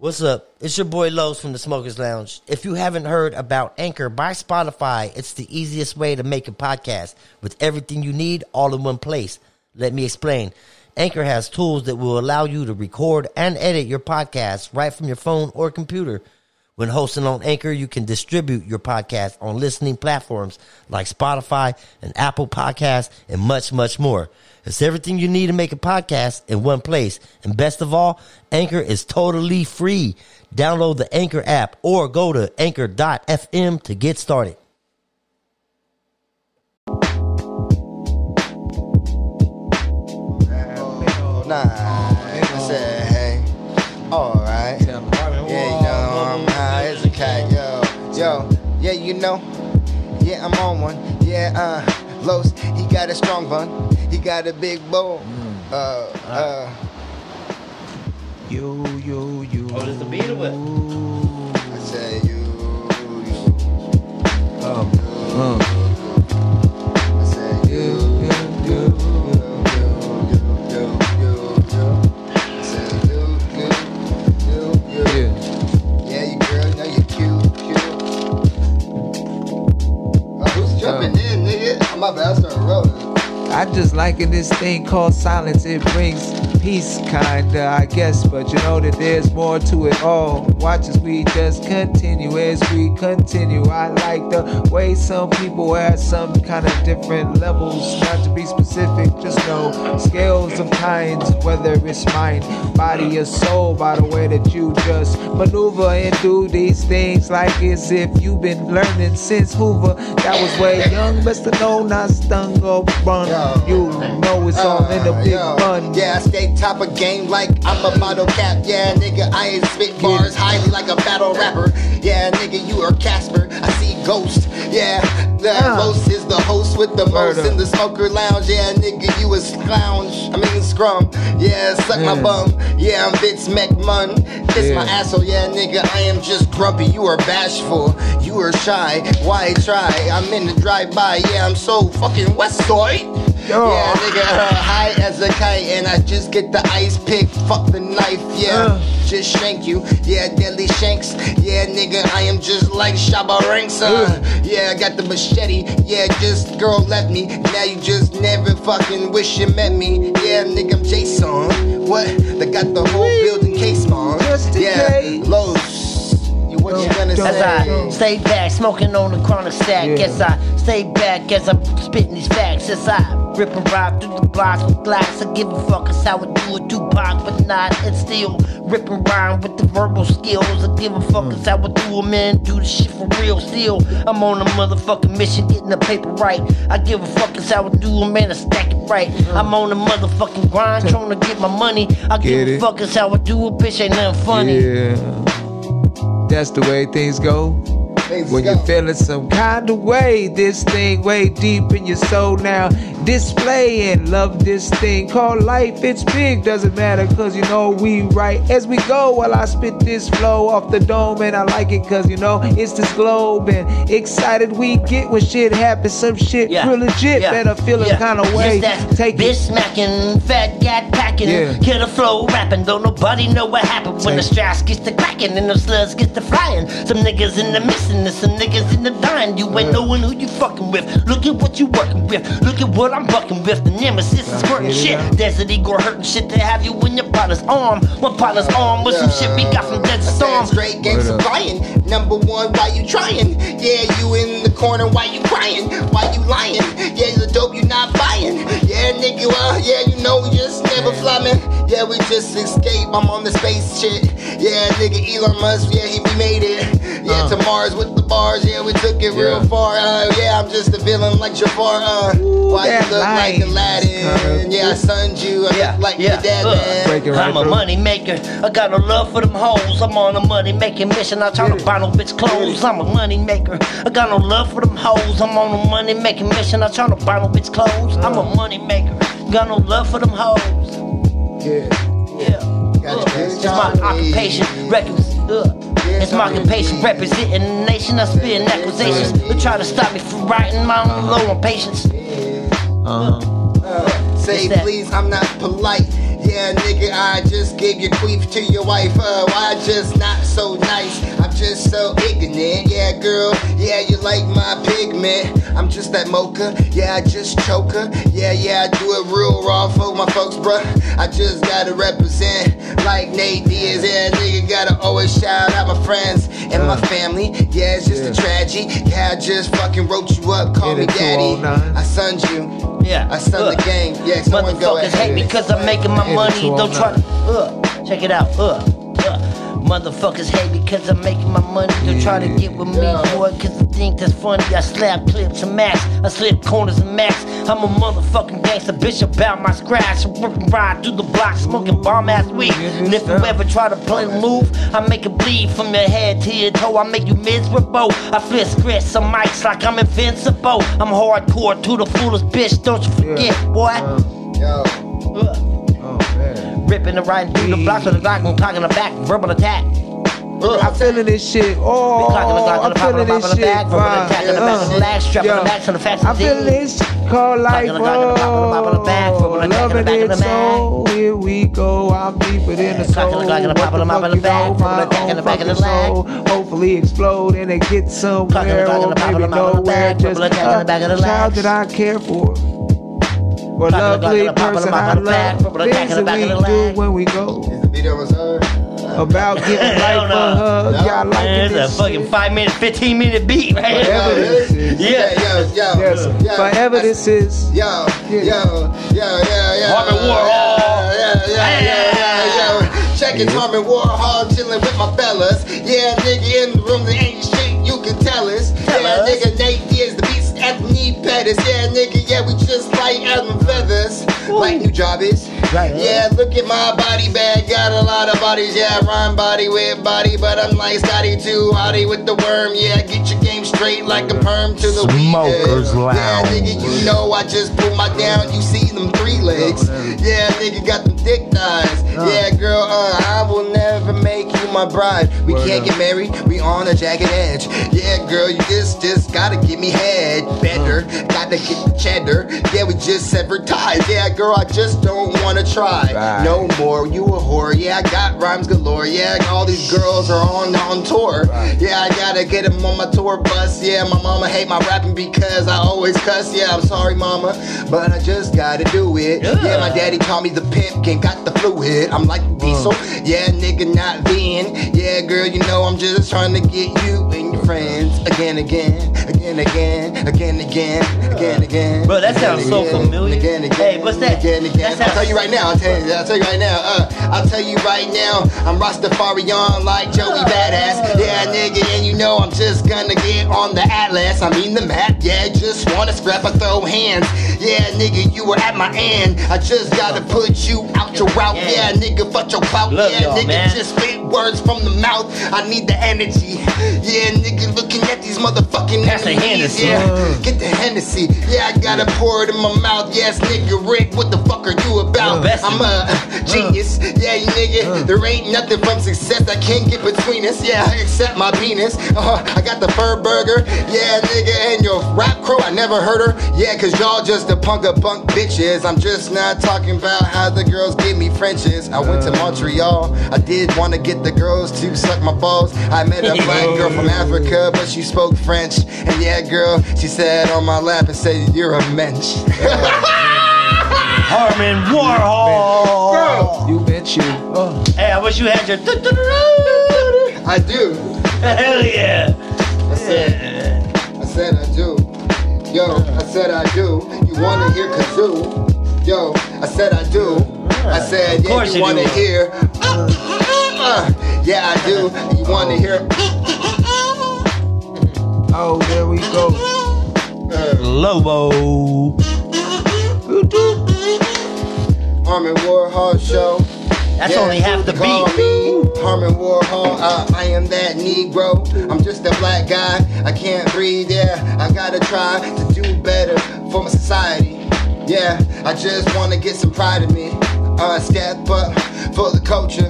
What's up? It's your boy Los from the Smokers Lounge. If you haven't heard about Anchor by Spotify, it's the easiest way to make a podcast with everything you need all in one place. Let me explain. Anchor has tools that will allow you to record and edit your podcast right from your phone or computer. When hosting on Anchor, you can distribute your podcast on listening platforms like Spotify and Apple Podcasts and much, much more. It's everything you need to make a podcast in one place. And best of all, Anchor is totally free. Download the Anchor app or go to anchor.fm to get started. Nah, I said, hey, alright. Yeah, you know, I'm high as a cat, yo. Yo, yeah, you know, yeah, I'm on one. Yeah, uh, Los, he got a strong bun. He got a big bowl. Uh, uh, You, you, you. Oh, there's the beat of it. I say you, you. Oh, uh, my bad, I started rolling. I just liking this thing called silence. It brings peace, kinda, I guess. But you know that there's more to it all. Watch as we just continue as we continue. I like the way some people at some kind of different levels. Not to be specific, just know scales of kinds, whether it's mind, body, or soul. By the way that you just maneuver and do these things like as if you've been learning since Hoover. That was way young, best to know, not stung or bun. You know it's all in the big Uh, yo. fun. Yeah, I stay top of game like I'm a bottle cap. Yeah, nigga, I ain't spit bars highly like a battle rapper. Yeah, nigga, you are Casper. I see Ghost. Yeah, the Uh. most is the host with the most in the smoker lounge. Yeah, nigga, you a lounge. I mean scrum. Yeah, suck my bum. Yeah, I'm Vince McMahon. Kiss my asshole. Yeah, nigga, I am just grumpy. You are bashful. You are shy. Why try? I'm in the drive-by. Yeah, I'm so fucking West Side. Yo. Yeah, nigga, uh, high as a kite, and I just get the ice pick. Fuck the knife, yeah. Uh. Just shank you, yeah, deadly shanks. Yeah, nigga, I am just like Shabba Ranks, uh. Yeah, I got the machete, yeah, just girl left me. Now you just never fucking wish you met me. Yeah, nigga, I'm Jason. What? They got the whole building case on. Just in Yeah, case. Los. You what you gonna As I say? stay back, smoking on the chronic stack. Yeah. Yes, I stay back as I'm spitting these facts. As I rip and ride through the blocks with glass. I give a fuck, how I do it, Tupac, but not. It's still rip and rhyme with the verbal skills. I give a fuck, how I do it, man. Do the shit for real. Still, I'm on a motherfucking mission, getting the paper right. I give a fuck, how I do it, man. I stack it right. I'm on a motherfucking grind, trying to get my money. I Get give a fuck, how I do it, bitch. Ain't nothing funny. Yeah. That's the way things go. Things When go. you're feeling some kind of way, this thing way deep in your soul now. Display and love this thing called life. It's big, doesn't matter, cause you know we right as we go. While I spit this flow off the dome, and I like it cause you know it's this globe. And excited we get when shit happens, some shit Yeah. real legit. Yeah. Better feel Yeah. kind of way. Just that Take bitch it. smacking, fat gat packing, Yeah. killer flow rapping. Don't nobody know what happened when the Take- straps gets to cracking and the slugs gets to flying. Some niggas in the missing and some niggas in the dying. You ain't knowing who you fucking with. Look at what you working with. Look at what I'm bucking with. The nemesis is it shit. Desert Eagle hurting shit to have you in your partner's arm. One partner's arm with some shit we got from Desert I said Storm. straight game Word supplying. Number one, why you trying? Yeah, you in the corner, why you crying? Why you lying? Yeah, the dope you not buying. Yeah, nigga, well, yeah, you know we just never flying. Yeah, we just escape. I'm on the space shit. Yeah, nigga, Elon Musk, yeah, he we made it. Yeah, Uh. to Mars with the bars. Yeah, we took it real far. Uh, yeah, I'm just a villain like Jafar. Uh, why you that look like line Aladdin? Yeah, I sunned you. I Yeah, like yeah, your dad, uh, man. Right I'm a money maker. I got no love for them hoes. I'm on a money making mission. I try to buy no bitch clothes. I'm a money maker. I got no love for them hoes. I'm on a money making mission. I try to buy no bitch clothes. I'm a money maker. Got no love for them hoes. Yeah. Yeah. Got Uh, you, it's my occupation. Records. Uh, it's my occupation. Representing the nation. I spit accusations. They try to stop me from writing my own low on patience. Uh-huh. Say please, I'm not polite. Yeah, nigga, I just gave your queef to your wife. Uh, why just not so nice? I'm just so ignorant. Yeah, girl, yeah, you like my pigment. I'm just that mocha. Yeah, I just choke her. Yeah, yeah, I do it real raw for my folks, bruh. I just gotta represent like Nate Diaz. Yeah, nigga, gotta always shout out my friends and my family. Yeah, it's just a tragedy. Yeah, I just fucking wrote you up, call Hit me daddy. I sunned you. Yeah. I sunned Look. the game. Yeah, someone go Motherfuckers ahead. hate because I'm making my money. Don't try to. 09. Uh, check it out. Uh, uh. Motherfuckers hate because I'm making my money. Don't try to get with me, Yeah. boy, cause they think that's funny. I slap clips and max. I slip corners and max. I'm a motherfucking gangster, bitch about my scratch. I work and ride through the block, smoking bomb ass weed. And if you ever try to play the move, I make it bleed from your head to your toe. I make you miserable. I flip scripts on mics like I'm invincible. I'm hardcore to the fullest bitch, don't you forget, boy. Yo, Uh. Oh. Ripping and riding through the block with the Glock and clocking the back, verbal attack. I'm feeling this shit. Oh, We clocking the Glock I'm and the pop on the feeling this the shit. back, verbal attack on the back of the lag, strapping the backs on the facts I'm feeling this called life. Clocking the Glock and the pop on the pop on the back, verbal Oh, the loving it the so. Here we go. I'm deeper than the soul. the Glock and the pop on the What the fuck back, you know, my own the back of the fucking soul. Hopefully explode and it get somewhere Clocking the Glock and or the maybe the the nowhere. back, Just verbal attack on the back of the a child that I care for. Or Clocking the Glock lovely and the pop on the person pop I on the back, love. verbal attack Things on the that back we of the do lag. when we go. is the video was heard? About getting Hell life no. a hug. No. Y'all Man, liking it's a this fucking shit? five minute, 15 minute beat right here. Whatever this is. Yeah. Yeah, yo, yo, Yes, yo. forever this is. Yo, Yeah. yo, yo, yo, yo. Harmon Warhol. Yeah, yeah, yeah, yeah, yo. Check it, Harmon Warhol, chilling with my fellas. Yeah, nigga in the room, there ain't shit you can tell us. Tell yeah, us. nigga, Nate is the beast at the knee petters. Yeah, nigga, yeah, we just like Adam Feathers. Like new job is. Right, Yeah, look at my body bag, got a lot of bodies. Yeah, rhyme body with body, but I'm like Scotty too hottie with the worm. Yeah, get your game straight like a perm to the weed. Smokers Yeah, Lounge. nigga, you know I just pull my down. You see them three legs. Yeah, nigga got them thick thighs. Yeah, girl, uh, I will never make you my bride. We can't get married, we on a jagged edge. Yeah, girl, you just just gotta give me head better. Gotta get the cheddar. Yeah, we just severed ties. Yeah, girl, I just don't wanna try. Right. No more, you a whore. Yeah, I got rhymes galore. Yeah, all these girls are on on tour. Yeah, I gotta get them on my tour bus. Yeah, my mama hate my rapping because I always cuss. Yeah, I'm sorry, mama, but I just gotta do it. Yeah. Yeah, my daddy called me the pimp, and got the fluid. I'm like diesel. Yeah, nigga, not Vin. Yeah, girl, you know I'm just trying to get you and your friends again, again, again, again, again, again, again, again. Bro, that again, sounds so again, familiar. Again, again, Hey, what's that? Again, again. That sounds- I'll tell you right now. I'll tell you. I'll tell you right now. Uh, I'll tell you right now. I'm Rastafarian like Joey Badass. Yeah, nigga, and you know I'm just gonna get on the atlas. I mean the map. Yeah, just wanna scrap or throw hands. Yeah, nigga, you were at my end. I just gotta put you out your route. Yeah, nigga, fuck your clout. Yeah, nigga, just spit words from the mouth. I need the energy. Yeah, nigga, looking at these motherfucking the enemies. Yeah, get the Hennessy. Yeah, I gotta pour it in my mouth. Yes, nigga, Rick, what the fuck are you about? I'm a genius. Yeah, you nigga, there ain't nothing from success that can't get between us. Yeah, I accept my penis. Uh, I got the fur burger. Yeah, nigga, and your rap crew, I never heard her. Yeah, cause y'all just a punk of punk bitches. I'm just not talking about how the girls give me Frenches. I went to Montreal. I did want to get the girls to suck my balls. I met a black girl from Africa, but she spoke French. And yeah, girl, she said on my lap and said, You're a mensch. Harmon Warhol. You bet you. Oh. Hey, I wish you had your. I do. Hell yeah. I said, I said I do. Yo, I said I do. You wanna hear kazoo? Yo, I said I do. I said, yeah, you you wanna do. hear? Uh, yeah, I do. You wanna hear? Oh, there we go. Lobo. Harmon Warhol show. That's Yeah, only half the they call beat. me Harmon Warhol. Uh, I am that Negro. I'm just a black guy. I can't breathe. Yeah, I gotta try to do better for my society. Yeah, I just wanna get some pride in me. Uh, step up for the culture.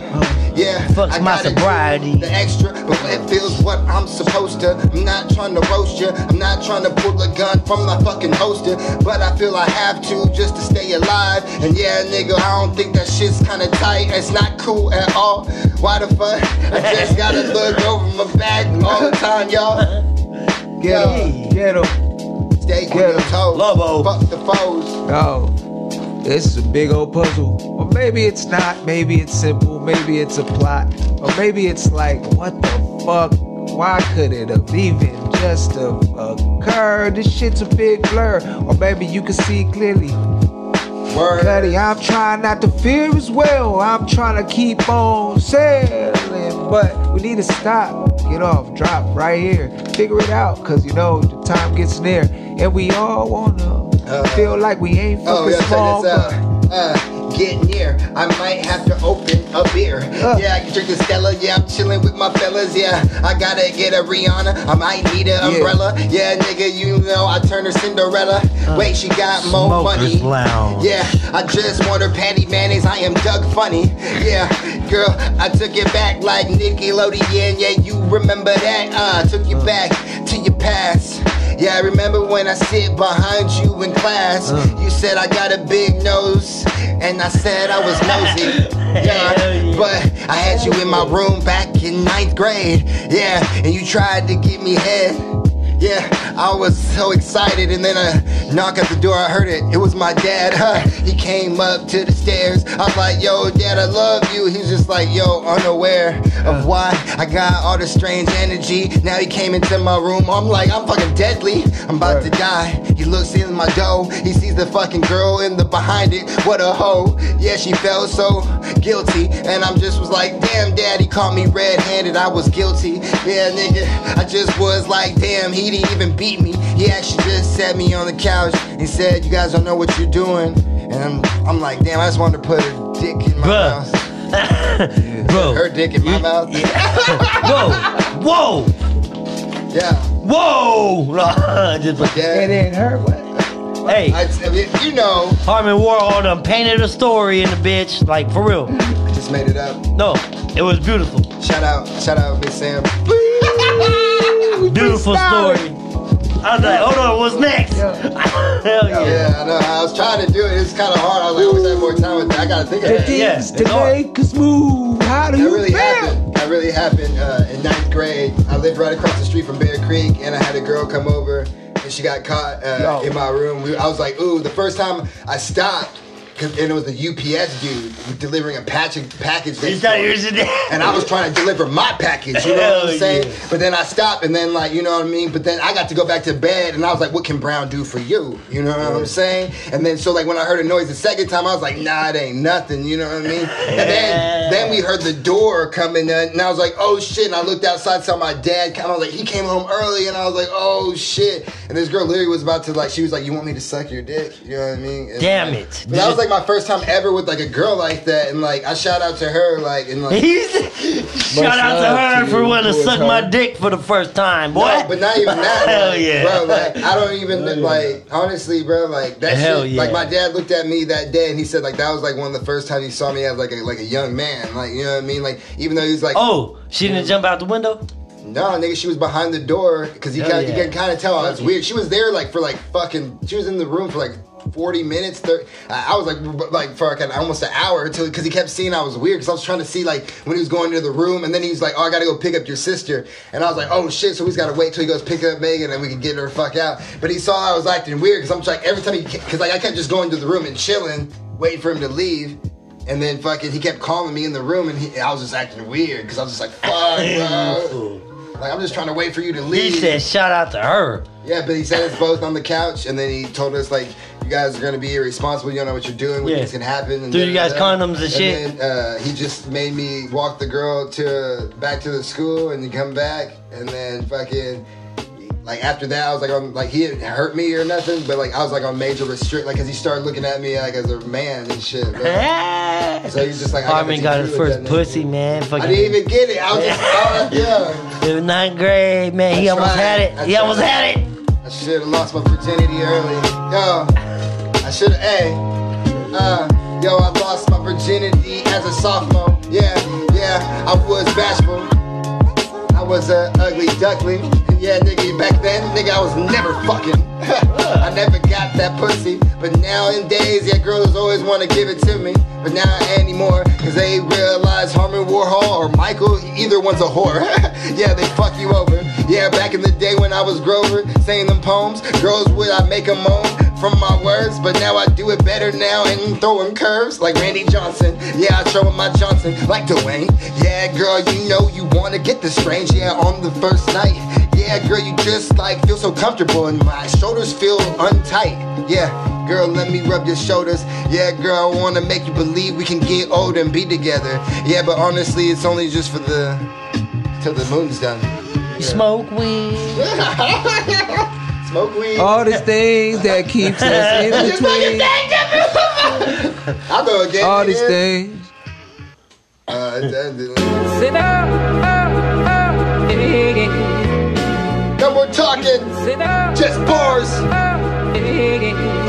Yeah, Fucks my sobriety. The extra, but it feels what I'm supposed to. I'm not trying to roast you. I'm not trying to pull a gun from my fucking holster. But I feel I have to just to stay alive. And yeah, nigga, I don't think that shit's kinda tight. It's not cool at all. Why the fuck? I just gotta look over my back all the time, y'all. Get him, get him. Stay Get him. toes. Lobo. Fuck the foes. Yo, this is a big old puzzle. Or maybe it's not. Maybe it's simple. Maybe it's a plot. Or maybe it's like, what the fuck? Why could it have even just have occurred? This shit's a big blur. Or maybe you can see clearly. Word. Cuddy, I'm trying not to fear as well. I'm trying to keep on sailing. But we need to stop, get off, drop right here. Figure it out, cause you know the time gets near. And we all wanna feel like we ain't fucking Oh, yeah, small. check but- this out. Uh, get near. I might have to open a beer. Uh. Yeah, I can drink the Stella. Yeah, I'm chilling with my fellas. Yeah, I gotta get a Rihanna. I might need an Yeah. umbrella. Yeah, nigga, you know I turned her Cinderella. Wait, she got more money. Lounge. Yeah, I just want her panty mayonnaise. I am Doug Funnie. Yeah, girl, I took it back like Nickelodeon. Yeah, yeah, you remember that? Uh, took you back to your past. Yeah, I remember when I sit behind you in class. Uh. You said I got a big nose, and I said I was nosy. Yeah, yeah. but I had you in my room back in ninth grade. Yeah, and you tried to get me head. Yeah, I was so excited, and then a knock at the door. I heard it. It was my dad. Huh? He came up to the stairs. I was like, "Yo, Dad, I love you." He's just like, "Yo, unaware of why I got all this strange energy." Now he came into my room. I'm like, "I'm fucking deadly. I'm about to die." He looks in my dough. He sees the fucking girl in the behind it. What a hoe. Yeah, she felt so guilty, and I'm just was like, "Damn, Dad, he caught me red-handed. I was guilty." Yeah, nigga, I just was like, "Damn, he didn't even beat me. He actually just sat me on the couch. and said, "You guys don't know what you're doing," and I'm, I'm like, "Damn, I just wanted to put a dick in my Bruh. mouth." Bro. Her dick in my mouth. Whoa. Whoa. Yeah. Whoa. No, just, It Yeah. didn't hurt. What? hey, I, I mean, you know, Harmon Warhol done painted a story in the bitch. Like, for real. I just made it up. No, it was beautiful. Shout out, shout out, Miss Sam. Beautiful story. I was like, hold on, what's next? Yeah. Hell yeah. Yeah, I know. I was trying to do it. It's kind of hard. I was like, I wish I had more time with that. I gotta think of The that. Yeah, things it's to hard. make us move. How do That you really feel? happened. That really happened uh, in ninth grade. I lived right across the street from Bear Creek, and I had a girl come over, and she got caught uh, in my room. We, I was like, ooh. The first time I stopped, 'cause- and it was the UPS dude delivering a package. package thought door. you was and I was trying to deliver my package, you know what I'm saying? yeah. But then I stopped, and then like, you know what I mean? But then I got to go back to bed, and I was like, what can Brown do for you? You know what I'm saying? And then so like when I heard a noise the second time, I was like, nah, it ain't nothing, you know what I mean? And then then we heard the door coming, in, and I was like, oh shit! And I looked outside, saw my dad come. I was like, he came home early, and I was like, oh shit! And this girl literally was about to like, she was like, you want me to suck your dick? You know what I mean? And, Damn like, it. But that was like my first time ever with like a girl like that, and like I shout out to her, like and like. He's, shout out to love her to for wanting to suck my dick for the first time, boy. No, but not even that. Hell like, yeah. bro. Like I don't even like honestly, bro. Like that Hell shit. yeah. Like my dad looked at me that day and he said like that was like one of the first times he saw me as like a like a young man. Like you know what I mean? Like even though he was like, oh, she didn't jump out the window? no, nigga, she was behind the door because he yeah. you can kind of tell I was weird. She was there like for like fucking. She was in the room for like. 40 minutes 30, I was like like for like an, almost an hour until because he kept seeing I was weird. Because I was trying to see like when he was going to the room and then he was like oh I gotta go pick up your sister. And I was like oh shit so he's gotta wait till he goes pick up Megan and we can get her fuck out. But he saw I was acting weird because I'm like every time he because like I kept just going to the room and chilling waiting for him to leave. And then fucking he kept calling me in the room and he, I was just acting weird because I was just like fuck bro. Like I'm just trying to wait for you to leave. He said, shout out to her. yeah, but he said it's both on the couch, and then he told us like, "You guys are gonna be irresponsible. You don't know what you're doing. What Yeah. things can happen." And Threw you guys condoms and shit? then uh, he just made me walk the girl to back to the school, and then come back, and then fucking. Like after that, I was like on like he didn't hurt me or nothing, but like I was like on major restrict, like because he started looking at me like as a man and shit. So he's just like, I Harmon got his first pussy, man. Fucking, I didn't even get it. I was just, oh, yeah. It was ninth grade, man. He I almost tried. had I it. He almost had it. I should have lost my virginity early. Yo, I should have, hey, uh, yo, I lost my virginity as a sophomore. Yeah, yeah, I was bashful. I was a ugly duckling. Yeah, nigga, back then, nigga, I was never fucking. I never got that pussy. But now in days, yeah, girls always want to give it to me. But now anymore, cause they realize Harmon Warhol or Michael, either one's a whore. yeah, they fuck you over. Yeah, back in the day when I was Grover, saying them poems, girls would I make them moan from my words, but now I do it better now and throwing curves like Randy Johnson. Yeah, I him my Johnson like Dwayne. Yeah, girl, you know you wanna get the strange. Yeah, on the first night. Yeah, girl, you just like feel so comfortable and my shoulders feel untight. Yeah, girl, let me rub your shoulders. Yeah, girl, I wanna make you believe we can get old and be together. Yeah, but honestly, it's only just for the till the moon's done. Smoke weed. Smoke weed. All these things that keeps us in You fucking between. thing, I'll go again. All these nigga. things. Uh, that- Sit down, oh, oh, yeah, no more talking, sit down, just bars. oh,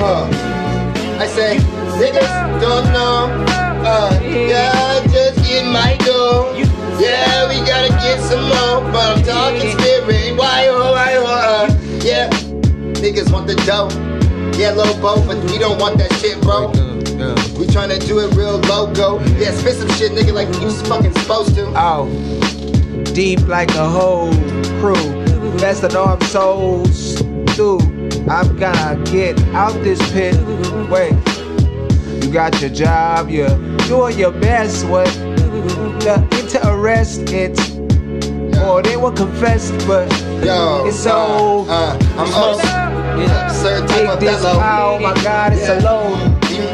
Uh, I say, niggas don't know. Uh, yeah, just get my dough. Yeah, we gotta get some more, but I'm talking Niggas want the dough. Yeah, low bow, but we don't want that shit, bro. We tryna do it real logo. Yeah, spit some shit, nigga, like you fucking supposed to. Oh, deep like a whole crew. Best of arm souls through. I'm gonna get out this pit. Wait, you got your job, you're doing your best. What the interest? It's more than what confessed, but Yo, it's so. uh, uh, I'm up. yeah. Certain type Take of this fellow. out, my God, it's Yeah. a load.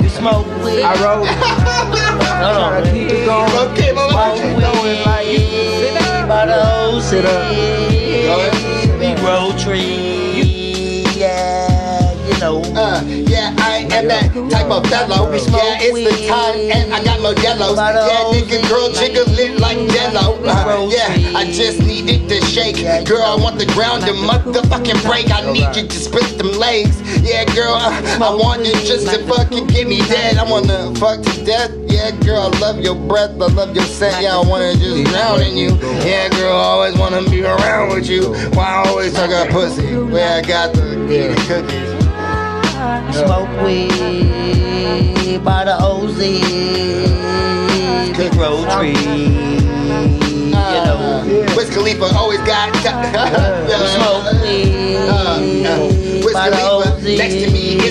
You smoke weed. I wrote, Hold on, trying to keep it going. Okay, mama. Smoke going like by the old Sit up. city. We grow trees. That type of fellow. Yeah, it's the time, and I got more yellows. Yeah, nigga, girl, jiggle lit like Jello. Uh, yeah, I just needed to shake. Girl, I want the ground to motherfucking break. I need you to split them legs. Yeah, girl, uh, I want you just to fucking get me dead. I wanna fuck to death. Yeah, girl, I love your breath. I love your scent. Yeah, I wanna just drown in you. Yeah, girl, I always wanna be around with you. Why I always talk about pussy? Where I got the, the cookies. Smoke weed by the OZ.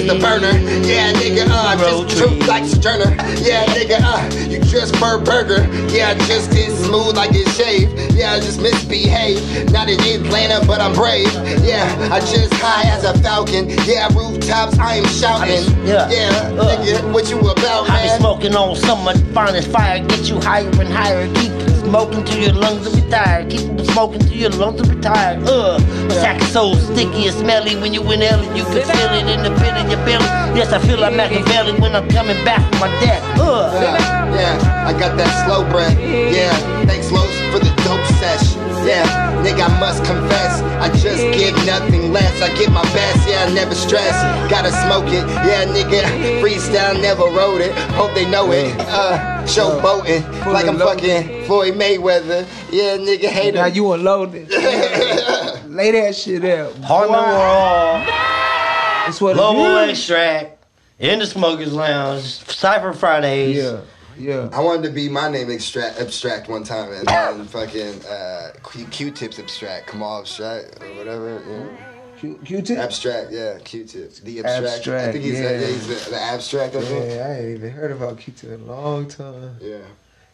Is the burner. Yeah, nigga, uh, just truth like Sojourner. Yeah, nigga, uh, you just fur burger. Yeah, I just get smooth like it's shaved. Yeah, I just misbehave. Not an Atlanta, but I'm brave. Yeah, I just high as a falcon. Yeah, rooftops, I am shouting. Yeah. yeah, Uh. nigga, what you about, man? I be smoking on summer finest fire, get you higher and higher. Keep smoking till your lungs are retired. Keep smoking till your lungs are retired. Uh, my sack is so sticky and smelly when you inhale it. You can feel it in the pit of your belly. Yes, I feel like Machiavelli when I'm coming back from my death. Uh, Yeah, yeah, I got that slow breath. Yeah, thanks Los for the dope sesh. Yeah, nigga, I must confess, I just give nothing less. I give my best, yeah, I never stress. Gotta smoke it, yeah, nigga. Freestyle, never wrote it. Hope they know it. Uh, show boating like I'm fucking Floyd Mayweather. Yeah, nigga, hate Now him. you unloaded. Lay that shit out. Harmon Boy, World, That's what Global. Extract, in the Smokers Lounge, Cypher Fridays. Yeah, yeah. I wanted to be my name extract, abstract one time and then fucking uh, Q- Q-tips abstract, Kamaal abstract or whatever. You know? Q- Q-tip. Abstract, yeah, Q-tip. The abstract. I think he's, yeah. yeah. he's the, the abstract, I think. Yeah, I ain't even heard about Q-tip in a long time. Yeah.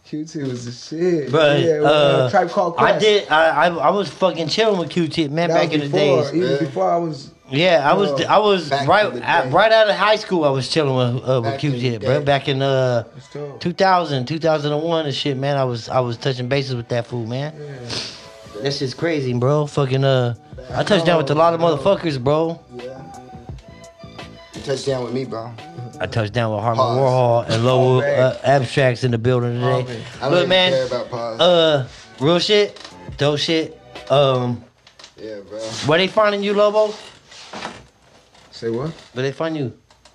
Q-tip was the shit. But yeah, uh, Tribe Called I did. I, I I was fucking chilling with Q-Tip, man, That back was in the before, days. Even Yeah. before I was. Yeah, I was Oh, I was right in the at, day. right out of high school. I was chilling with uh, with Back in the Q-Tip, bro. Back in uh Let's 2000, 2001 and shit, man. I was I was touching bases with that fool, man. That shit's crazy, bro. Fucking uh, I touched down with a lot of motherfuckers, bro. Yeah. You touched down with me, bro. I touched down with Harmon Pause. Warhol and Lowell uh, Abstracts in the building today. Man. I don't Look, even man, care about pause. uh, real shit, dope shit. Um, yeah, bro. where they finding you, Lobo? Say what? Where they find you?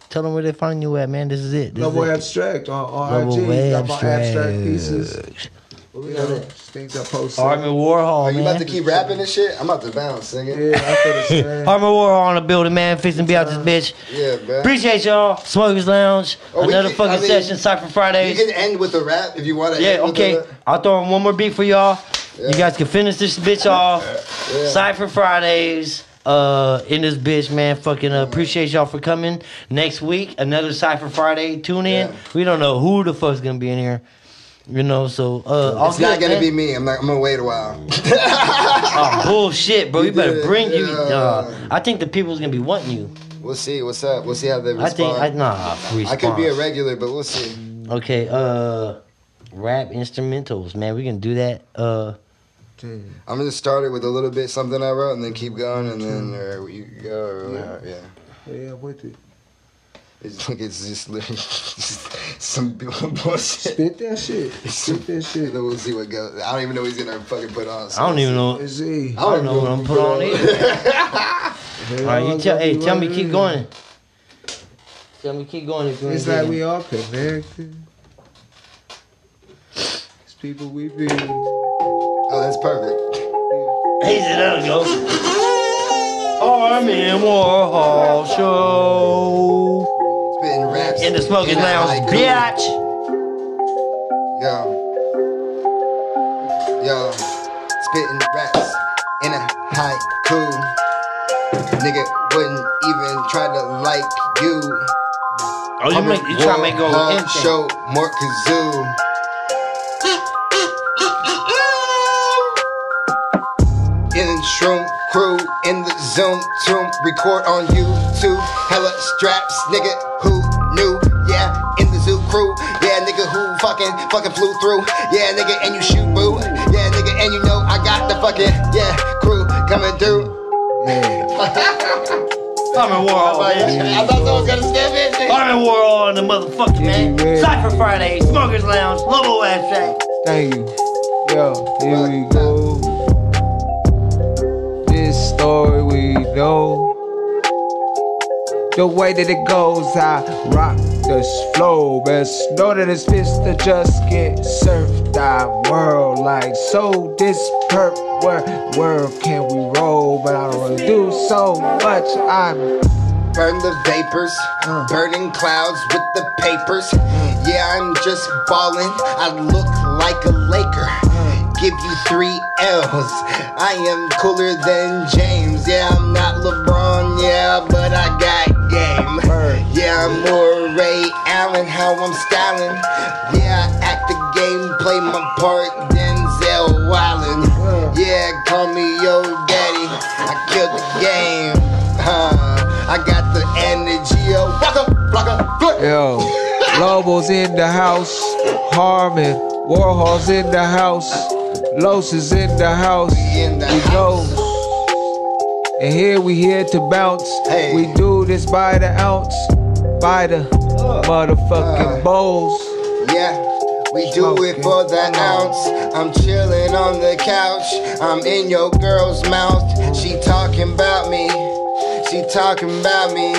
Tell them where they find you at, man. This is it. This No is more it. abstract on, on Lobo IG. Got my abstract pieces. Abstracts. You know, things I post. Harmon Warhol, Are you man. about to keep rapping this shit? I'm about to bounce, singing. Yeah, I feel the same. Harmon Warhol on the building, man. Fixing to be out this bitch. Yeah, bro. Appreciate y'all. Smokers Lounge. Oh, Another can- fucking I mean, session. Cypher Fridays. You can end with a rap if you want to. Yeah, okay. I'll throw in one more beat for y'all. You guys can finish this bitch off. Yeah. Cypher Fridays. Uh, in this bitch, man. Fucking uh, appreciate y'all for coming. Next week, another Cypher Friday. Tune in. Yeah. We don't know who the fuck's gonna be in here. You know, so uh, all It's not gonna man. be me. I'm not. I'm gonna wait a while. Oh bullshit, bro! You better did, bring you. Uh, I think the people's gonna be wanting you. We'll see. What's up? We'll see how they respond. I think I nah. I could be a regular, but we'll see. Okay, uh, rap instrumentals, man. We can do that. Uh, I'm gonna start it with a little bit something I wrote, and then keep going, and then or you go. Or, uh, yeah. Yeah, I'm with it. It's like it's just literally just some bullshit. Spit that shit. Spit that shit. Then we'll see what goes. I don't even know what he's gonna fucking put on. so I don't we'll even see. know. Let's see. I don't know what I'm put on either. All right, you tell. Hey, tell me keep going. Tell me keep going if you It's like we it. all connected. It's people we be. Oh, that's perfect. Hey, there we go. Harmon Warhol show Spitting raps in the smoking lounge, bitch. Yo. Yo. Spitting raps in a haiku. Nigga wouldn't even try to like you. Oh, you make you try to make go Warhol. Show more kazoo. In shroom crew in the Zoom tomb, record on YouTube. Hella straps, nigga who fucking fucking flew through. Yeah, nigga, and you shoot boo. Yeah, nigga, and you know I got the fucking yeah crew coming through. Harmon Warhol, man. I thought someone was gonna step in. Harmon Warhol and the motherfucker, man. Yeah. Cypher Friday, Smokers Lounge, Lobo Abstract. Thank you. Yo, here we go. This story we know. The way that it goes, I rock this flow. Best know that it's fist to just get surfed. I world like so this perp. Where can we roll? But I don't really do so much. I'm Burn the vapors, Uh. burning clouds with the papers. Yeah, I'm just ballin'. I look like a Laker. Give you three L's. I am cooler than James. Yeah, I'm not LeBron. Yeah, but I got game. Yeah, I'm more Ray Allen. How I'm styling. Yeah, I act the game, play my part. Denzel Wildin'. Yeah, call me yo daddy. I killed the game. Huh. I got the energy. Flocka, flip. Yo, Lobo's in the house. Harmon, Warhol's in the house. Los is in the house. We in the we house. And here we here to bounce. Hey. We do this by the ounce. By the motherfucking Uh. bowls. Yeah, we do it for the ounce. I'm chilling on the couch. I'm in your girl's mouth. She talking about me. She talking about me.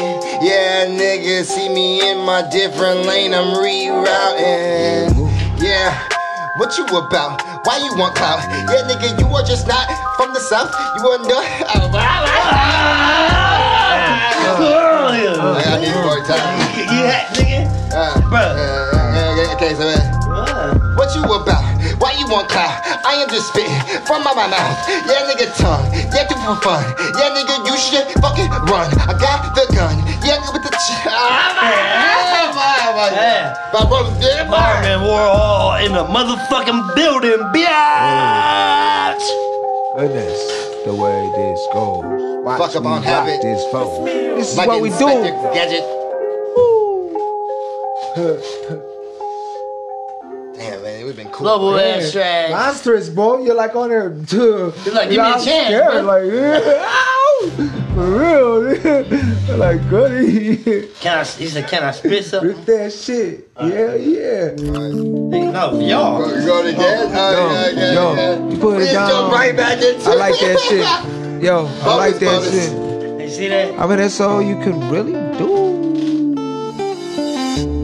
Yeah, nigga, see me in my different lane. I'm rerouting. Yeah. What you about? Why you want clout? Yeah, nigga, you are just not from the south. You are not. Oh, I got these more time. Yeah, nigga. Uh, Bruh. uh, okay, so. Uh, Uh, What you about? Why you want clout? I am just spitting from my, my mouth. Yeah, nigga, tongue. Yeah, do for fun. Yeah, nigga, you should fucking run. I got the gun. Yeah, nigga, with the. Ch- ah, Yeah. My brother did Harmon Warhol in the motherfucking building, bitch. Goodness, the way this goes. Watch Fuck up me on rock habit. this phone. This is Like what we do. Inspector Gadget. Damn, man, we've been cool. Lobo Yeah. Abstract. Monstrous, boy. You're like on there too. You're like, give me a I'm chance, scared, bro. Like, yeah, for real. like, goody. Can I? He said, "Can I spit something?" Rip that shit. Yeah, yeah. Nigga, No, y'all. Go, go to dead? Oh, oh Yo, yeah, yeah, yo, yeah. you put it down. jump right back into I like that shit. Yo, I Bonus, like that bonus. shit. You see that? I mean, that's all you can really do.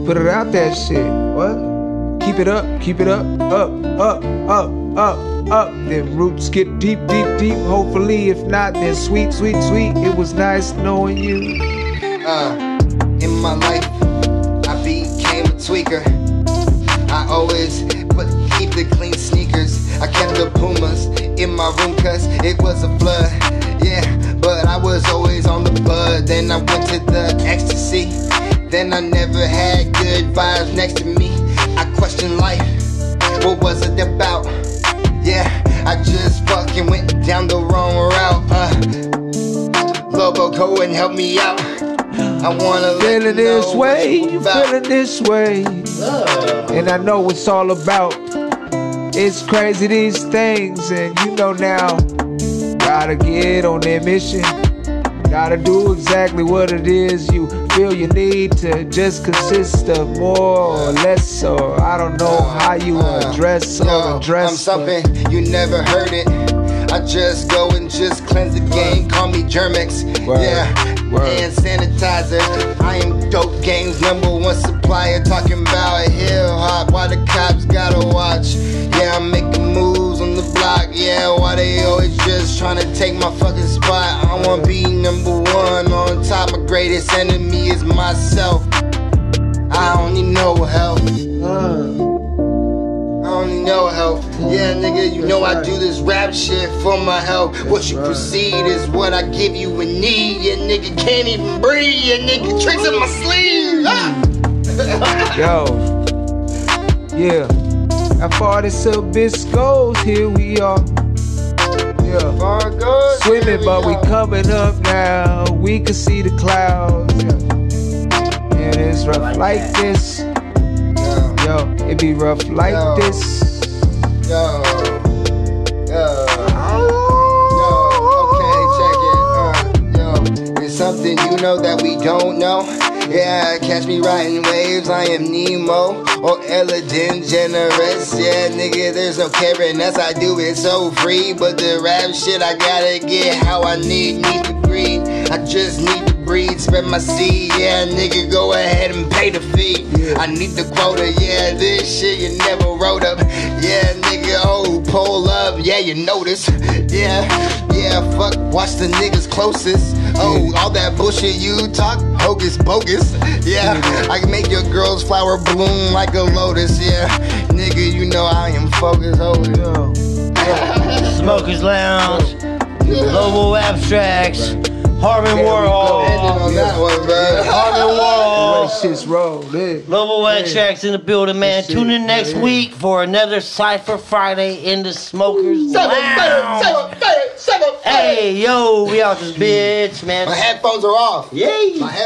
Put it out that shit. What? Keep it up, keep it up, up, up, up, up, up. Then roots get deep, deep, deep. Hopefully, if not, then sweet, sweet, sweet. It was nice knowing you. Uh, in my life, I became a tweaker. I always but keep the clean sneakers. I kept the Pumas in my room cause it was a flood. Yeah, but I was always on the bud. Then I went to the ecstasy. Then I never had good vibes next to me. I questioned life. What was it about? Yeah, I just fucking went down the wrong route. Uh, Lobo, go and help me out. I wanna let Feeling this way, you about. feeling this way. And I know it's all about. It's crazy these things, and you know now. Gotta get on that mission. Gotta do exactly what it is you feel you need to just consist of more or less, or I don't know how you uh, address or address. I'm something you never heard it. I just go and just cleanse the game. Call me Germ-X. Yeah. Word. And sanitizer. I am dope games number one supplier. Talking about a hill hop. Why the cops gotta watch? Yeah, I'm making Yeah, why they always just trying to take my fucking spot? I wanna be number one on top. My greatest enemy is myself. I don't need no help. I don't need no help. Yeah, nigga, you know I do this rap shit for my help. What you proceed is what I give you a need. Yeah, nigga can't even breathe. Yeah, nigga tricks in my sleeve. Ah! Yo, yeah. How far this abyss goes, here we are. Yeah. Far goes, Swimming, here but we coming up now. We can see the clouds. Yeah. It's rough like this. Yo, Yo, it be rough like Yo. this. yo, yo. Yo, okay, check it. Uh, yo, it's something you know that we don't know. Yeah, catch me riding waves. I am Nemo oh, or Ellen DeGeneres. Yeah, nigga, there's no caring as I do it so free. But the rap shit, I gotta get how I need, need to breathe. I just need breathe, spread my seed. Yeah, nigga, go ahead and pay the fee. I need the quota. Yeah, this shit you never wrote up. Yeah, nigga, oh, pull up. Yeah, you notice. Yeah, yeah, fuck, watch the niggas closest. Oh, all that bullshit you talk, hocus pocus. Yeah, I can make your girl's flower bloom like a lotus. Yeah, nigga, you know I am focused. Oh, Yo, Smokers Lounge, Global Abstracts, Harmon Ending Warhol, on that one, bro. Harmon that Warhol. shit's rolled in. Global Abstracts in the building, man. That's Tune in next Yeah. week for another Cypher Friday in the Smokers Lounge. Hey, yo, we out this bitch, man. My headphones are off. Yay! My head-